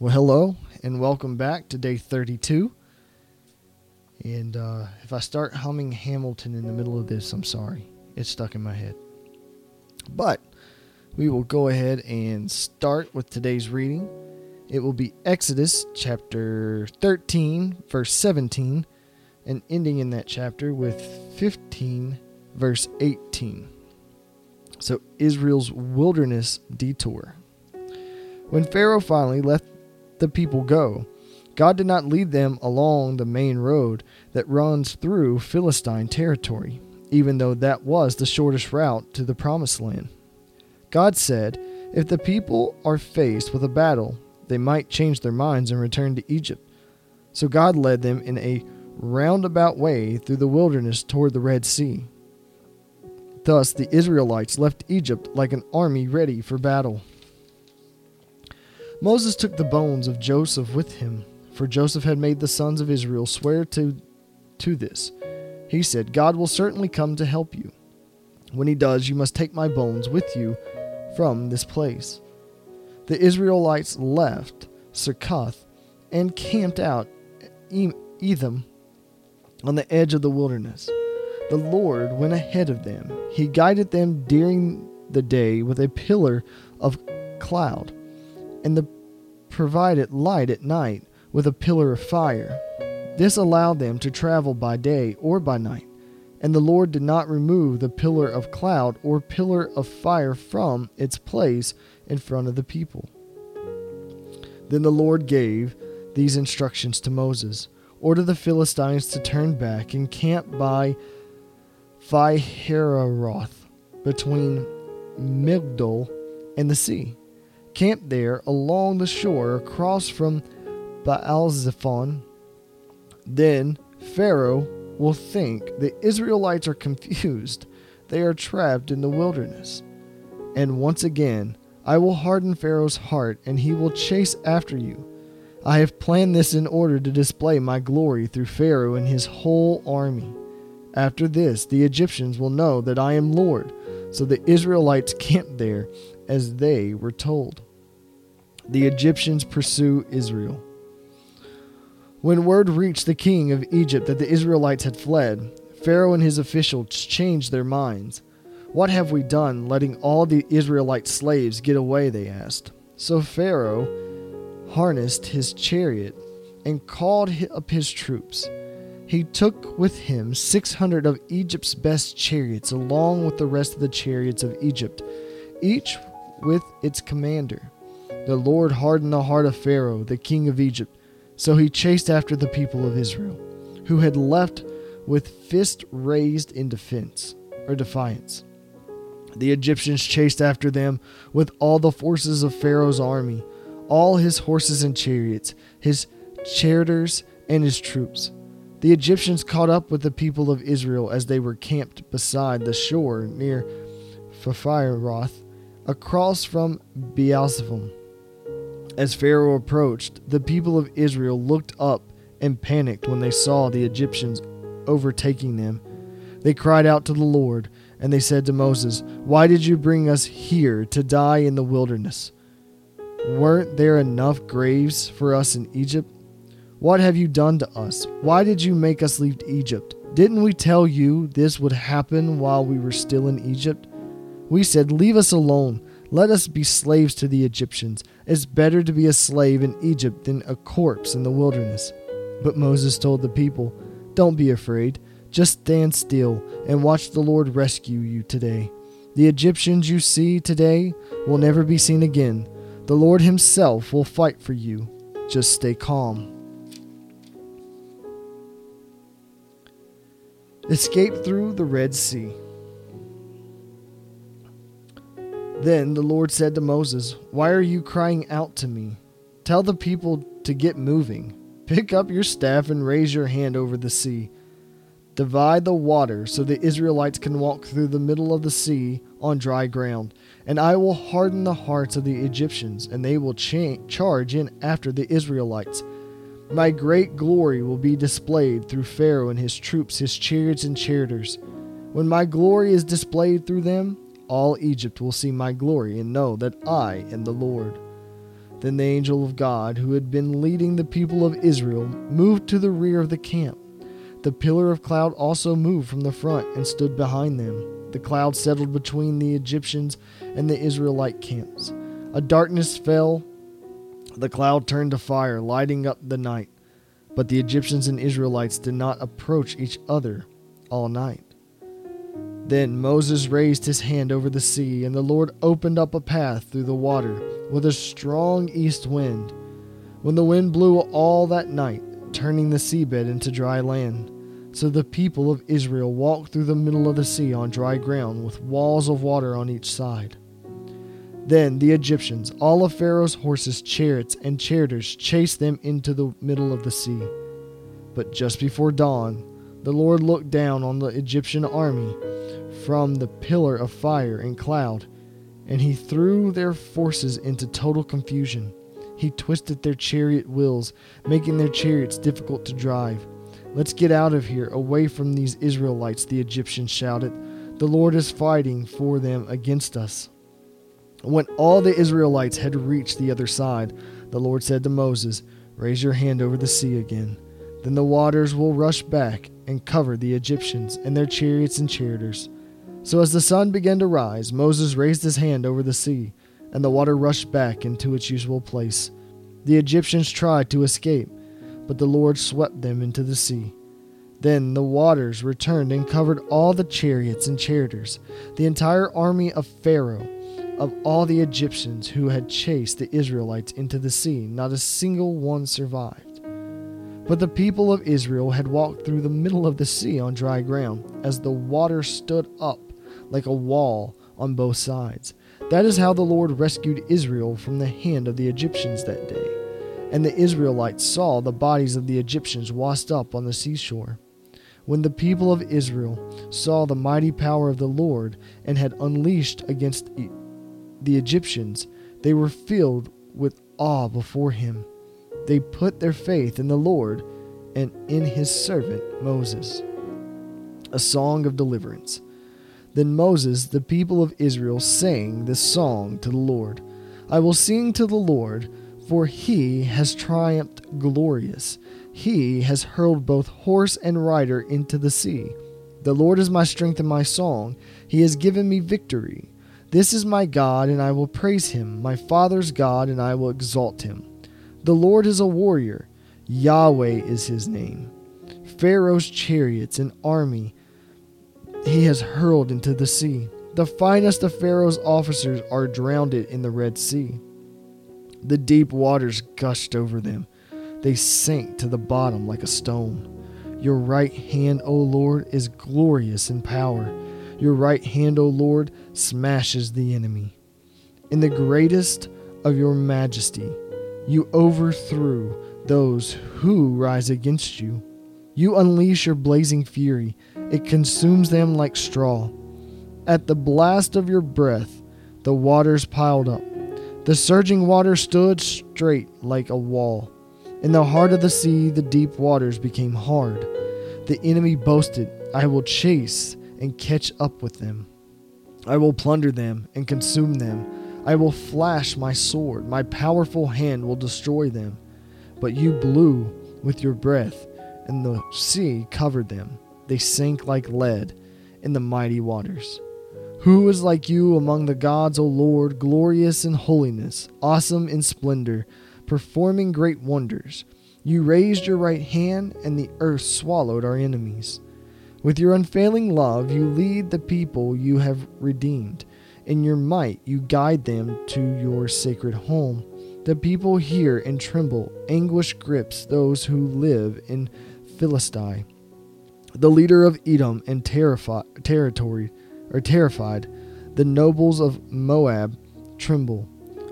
Well, hello and welcome back to day 32. And uh, if I start humming Hamilton in the middle of this, I'm sorry. It's stuck in my head. But we will go ahead and start with today's reading. It will be Exodus chapter 13, verse 17, and ending in that chapter with 15, verse 18. So, Israel's wilderness detour. When Pharaoh finally the people go, God did not lead them along the main road that runs through Philistine territory, even though that was the shortest route to the Promised Land. God said, If the people are faced with a battle, they might change their minds and return to Egypt. So God led them in a roundabout way through the wilderness toward the Red Sea. Thus, the Israelites left Egypt like an army ready for battle. Moses took the bones of Joseph with him, for Joseph had made the sons of Israel swear to, to this. He said, God will certainly come to help you. When he does, you must take my bones with you from this place. The Israelites left Succoth and camped out Etham on the edge of the wilderness. The Lord went ahead of them. He guided them during the day with a pillar of cloud, and the provided light at night with a pillar of fire. This allowed them to travel by day or by night. And the Lord did not remove the pillar of cloud or pillar of fire from its place in front of the people. Then the Lord gave these instructions to Moses Order the Philistines to turn back and camp by Pihahiroth between Migdol and the sea. Camp there along the shore across from Baalzephon. Then Pharaoh will think the Israelites are confused. They are trapped in the wilderness. And once again, I will harden Pharaoh's heart, and he will chase after you. I have planned this in order to display my glory through Pharaoh and his whole army. After this, the Egyptians will know that I am Lord. So the Israelites camped there as they were told. The Egyptians pursue Israel. When word reached the king of Egypt that the Israelites had fled, Pharaoh and his officials changed their minds. What have we done, letting all the Israelite slaves get away? They asked. So Pharaoh harnessed his chariot and called up his troops. He took with him 600 of Egypt's best chariots, along with the rest of the chariots of Egypt, each with its commander. The Lord hardened the heart of Pharaoh, the king of Egypt, so he chased after the people of Israel, who had left with fist raised in defense or defiance. The Egyptians chased after them with all the forces of Pharaoh's army, all his horses and chariots, his charioteers and his troops. The Egyptians caught up with the people of Israel as they were camped beside the shore near Pihahiroth, across from Baalzephon. As Pharaoh approached, the people of Israel looked up and panicked when they saw the Egyptians overtaking them. They cried out to the Lord, and they said to Moses, Why did you bring us here to die in the wilderness? Weren't there enough graves for us in Egypt? What have you done to us? Why did you make us leave Egypt? Didn't we tell you this would happen while we were still in Egypt? We said, Leave us alone. Let us be slaves to the Egyptians. It's better to be a slave in Egypt than a corpse in the wilderness. But Moses told the people, Don't be afraid. Just stand still and watch the Lord rescue you today. The Egyptians you see today will never be seen again. The Lord Himself will fight for you. Just stay calm. Escape through the Red Sea. Then the Lord said to Moses, Why are you crying out to me? Tell the people to get moving. Pick up your staff and raise your hand over the sea. Divide the water so the Israelites can walk through the middle of the sea on dry ground. And I will harden the hearts of the Egyptians, and they will cha- charge in after the Israelites. My great glory will be displayed through Pharaoh and his troops, his chariots and charioteers. When my glory is displayed through them, all Egypt will see my glory and know that I am the Lord. Then the angel of God, who had been leading the people of Israel, moved to the rear of the camp. The pillar of cloud also moved from the front and stood behind them. The cloud settled between the Egyptians and the Israelite camps. A darkness fell. The cloud turned to fire, lighting up the night. But the Egyptians and Israelites did not approach each other all night. Then Moses raised his hand over the sea, and the Lord opened up a path through the water with a strong east wind. When the wind blew all that night, turning the seabed into dry land. So the people of Israel walked through the middle of the sea on dry ground, with walls of water on each side. Then the Egyptians, all of Pharaoh's horses, chariots, and charioteers, chased them into the middle of the sea. But just before dawn, the Lord looked down on the Egyptian army from the pillar of fire and cloud, and he threw their forces into total confusion. He twisted their chariot wheels, making their chariots difficult to drive. Let's get out of here, away from these Israelites, the Egyptians shouted. The Lord is fighting for them against us. When all the Israelites had reached the other side, the Lord said to Moses, Raise your hand over the sea again. Then the waters will rush back and cover the Egyptians and their chariots and charioteers. So as the sun began to rise, Moses raised his hand over the sea, and the water rushed back into its usual place. The Egyptians tried to escape, but the Lord swept them into the sea. Then the waters returned and covered all the chariots and charioteers, the entire army of Pharaoh, of all the Egyptians who had chased the Israelites into the sea. Not a single one survived. But the people of Israel had walked through the middle of the sea on dry ground, as the water stood up like a wall on both sides. That is how the Lord rescued Israel from the hand of the Egyptians that day. And the Israelites saw the bodies of the Egyptians washed up on the seashore. When the people of Israel saw the mighty power of the Lord and had unleashed against the Egyptians, they were filled with awe before him. They put their faith in the Lord and in his servant Moses. A song of deliverance. Then Moses, the people of Israel, sang this song to the Lord I will sing to the Lord, for he has triumphed glorious. He has hurled both horse and rider into the sea. The Lord is my strength and my song. He has given me victory. This is my God, and I will praise him, my father's God, and I will exalt him. The Lord is a warrior. Yahweh is his name. Pharaoh's chariots and army he has hurled into the sea. The finest of Pharaoh's officers are drowned in the Red Sea. The deep waters gushed over them. They sank to the bottom like a stone. Your right hand, O Lord, is glorious in power. Your right hand, O Lord, smashes the enemy. In the greatest of your majesty, you overthrew those who rise against you. You unleash your blazing fury it consumes them like straw. At the blast of your breath, the waters piled up. The surging water stood straight like a wall. In the heart of the sea, the deep waters became hard. The enemy boasted, I will chase and catch up with them. I will plunder them and consume them. I will flash my sword. My powerful hand will destroy them. But you blew with your breath, and the sea covered them they sink like lead in the mighty waters. Who is like you among the gods, O Lord, glorious in holiness, awesome in splendor, performing great wonders? You raised your right hand, and the earth swallowed our enemies. With your unfailing love, you lead the people you have redeemed. In your might, you guide them to your sacred home. The people hear and tremble. Anguish grips those who live in Philistia. The leader of Edom and terrifi- territory are terrified. The nobles of Moab tremble.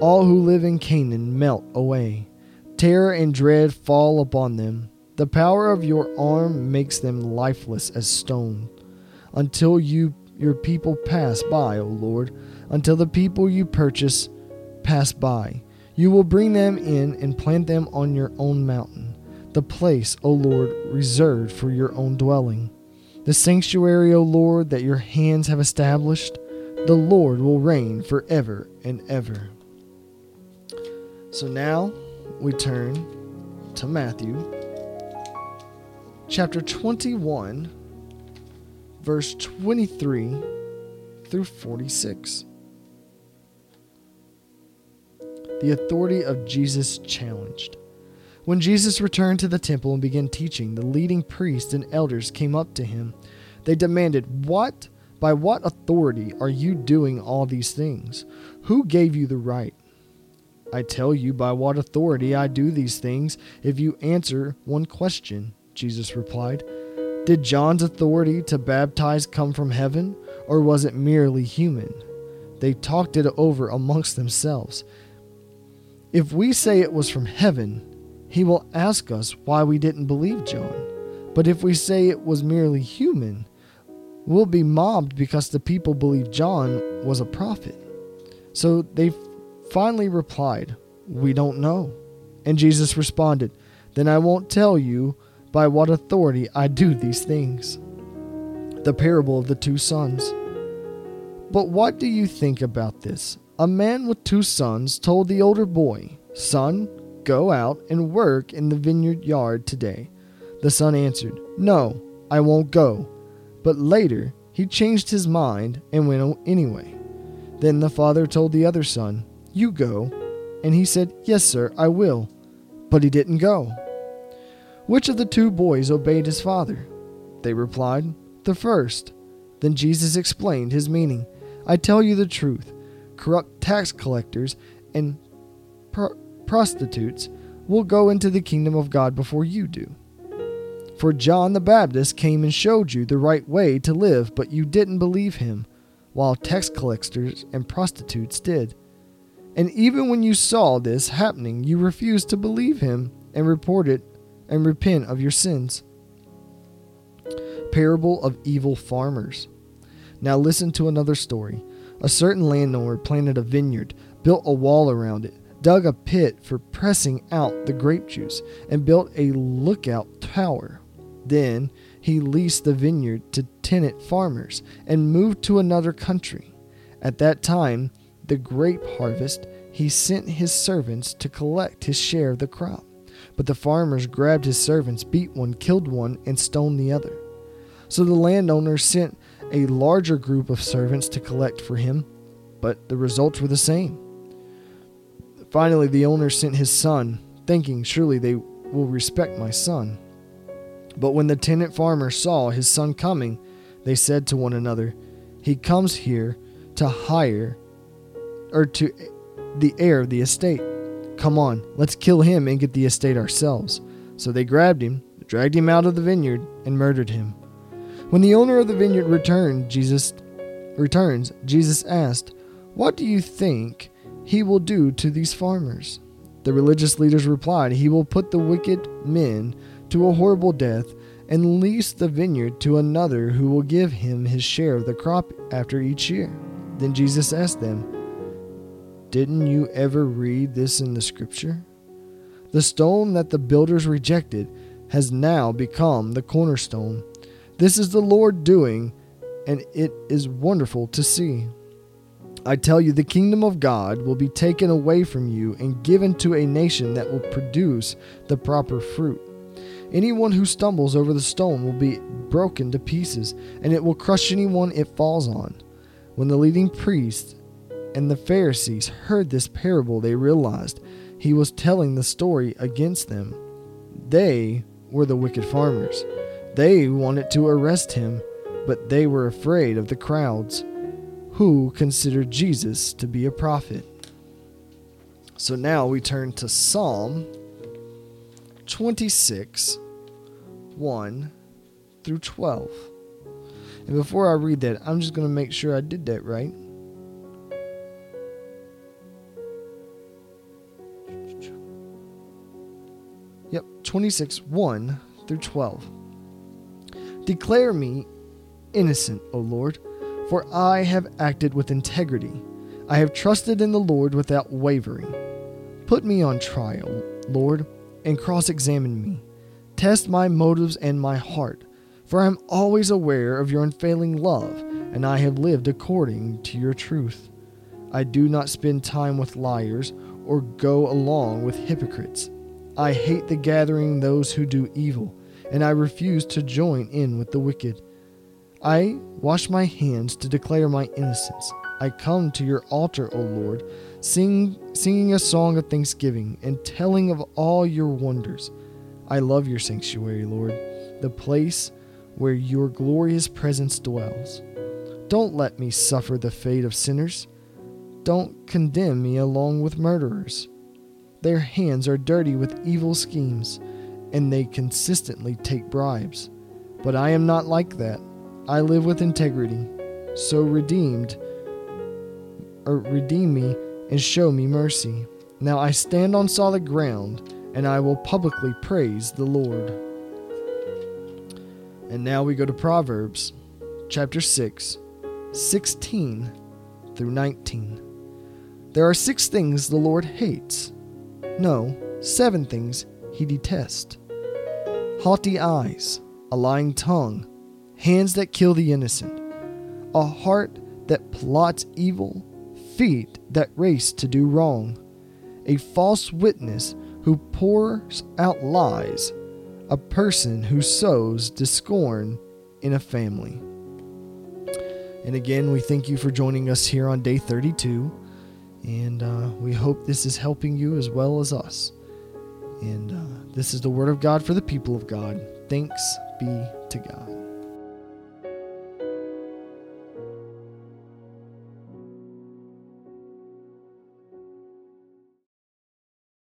All who live in Canaan melt away. Terror and dread fall upon them. The power of your arm makes them lifeless as stone. Until you your people pass by, O Lord, until the people you purchase pass by. You will bring them in and plant them on your own mountain the place, O Lord, reserved for your own dwelling. The sanctuary, O Lord, that your hands have established, the Lord will reign forever and ever. So now we turn to Matthew chapter 21, verse 23 through 46. The authority of Jesus challenged. When Jesus returned to the temple and began teaching, the leading priests and elders came up to him. They demanded, What? By what authority are you doing all these things? Who gave you the right? I tell you by what authority I do these things if you answer one question, Jesus replied. Did John's authority to baptize come from heaven, or was it merely human? They talked it over amongst themselves. If we say it was from heaven, he will ask us why we didn't believe John. But if we say it was merely human, we'll be mobbed because the people believed John was a prophet. So they finally replied, We don't know. And Jesus responded, Then I won't tell you by what authority I do these things. The parable of the two sons. But what do you think about this? A man with two sons told the older boy, Son, go out and work in the vineyard yard today. The son answered, No, I won't go. But later he changed his mind and went anyway. Then the father told the other son, You go. And he said, Yes, sir, I will. But he didn't go. Which of the two boys obeyed his father? They replied, The first. Then Jesus explained his meaning. I tell you the truth corrupt tax collectors and pro- prostitutes will go into the kingdom of God before you do. For John the Baptist came and showed you the right way to live, but you didn't believe him, while tax collectors and prostitutes did. And even when you saw this happening, you refused to believe him and report it and repent of your sins. Parable of evil farmers. Now listen to another story. A certain landowner planted a vineyard, built a wall around it, dug a pit for pressing out the grape juice, and built a lookout tower. Then he leased the vineyard to tenant farmers and moved to another country. At that time, the grape harvest, he sent his servants to collect his share of the crop. But the farmers grabbed his servants, beat one, killed one, and stoned the other. So the landowner sent a larger group of servants to collect for him, but the results were the same. Finally, the owner sent his son, thinking, Surely they will respect my son. But when the tenant farmers saw his son coming, they said to one another, He comes here to hire, or to the heir of the estate. Come on, let's kill him and get the estate ourselves. So they grabbed him, dragged him out of the vineyard, and murdered him. When the owner of the vineyard returned, Jesus returns, Jesus asked, "What do you think he will do to these farmers?" The religious leaders replied, "He will put the wicked men to a horrible death and lease the vineyard to another who will give him his share of the crop after each year." Then Jesus asked them, "Didn't you ever read this in the scripture? The stone that the builders rejected has now become the cornerstone." This is the Lord doing, and it is wonderful to see. I tell you, the kingdom of God will be taken away from you and given to a nation that will produce the proper fruit. Anyone who stumbles over the stone will be broken to pieces, and it will crush anyone it falls on. When the leading priests and the Pharisees heard this parable, they realized he was telling the story against them. They were the wicked farmers. They wanted to arrest him, but they were afraid of the crowds, who considered Jesus to be a prophet. So now we turn to Psalm 26 1 through 12. And before I read that, I'm just going to make sure I did that right. Yep, 26 1 through 12. Declare me innocent, O Lord, for I have acted with integrity. I have trusted in the Lord without wavering. Put me on trial, Lord, and cross examine me. Test my motives and my heart, for I am always aware of your unfailing love, and I have lived according to your truth. I do not spend time with liars or go along with hypocrites. I hate the gathering those who do evil, and I refuse to join in with the wicked. I wash my hands to declare my innocence. I come to your altar, O Lord, sing, singing a song of thanksgiving and telling of all your wonders. I love your sanctuary, Lord, the place where your glorious presence dwells. Don't let me suffer the fate of sinners. Don't condemn me along with murderers. Their hands are dirty with evil schemes, and they consistently take bribes. But I am not like that. I live with integrity. So redeemed, or redeem me and show me mercy. Now I stand on solid ground, and I will publicly praise the Lord. And now we go to Proverbs chapter 6, 16 through 19. There are six things the Lord hates no, seven things he detests haughty eyes, a lying tongue, hands that kill the innocent, a heart that plots evil, feet that race to do wrong, a false witness who pours out lies, a person who sows discord in a family. And again, we thank you for joining us here on day 32. And uh, we hope this is helping you as well as us. And uh, this is the word of God for the people of God. Thanks be to God.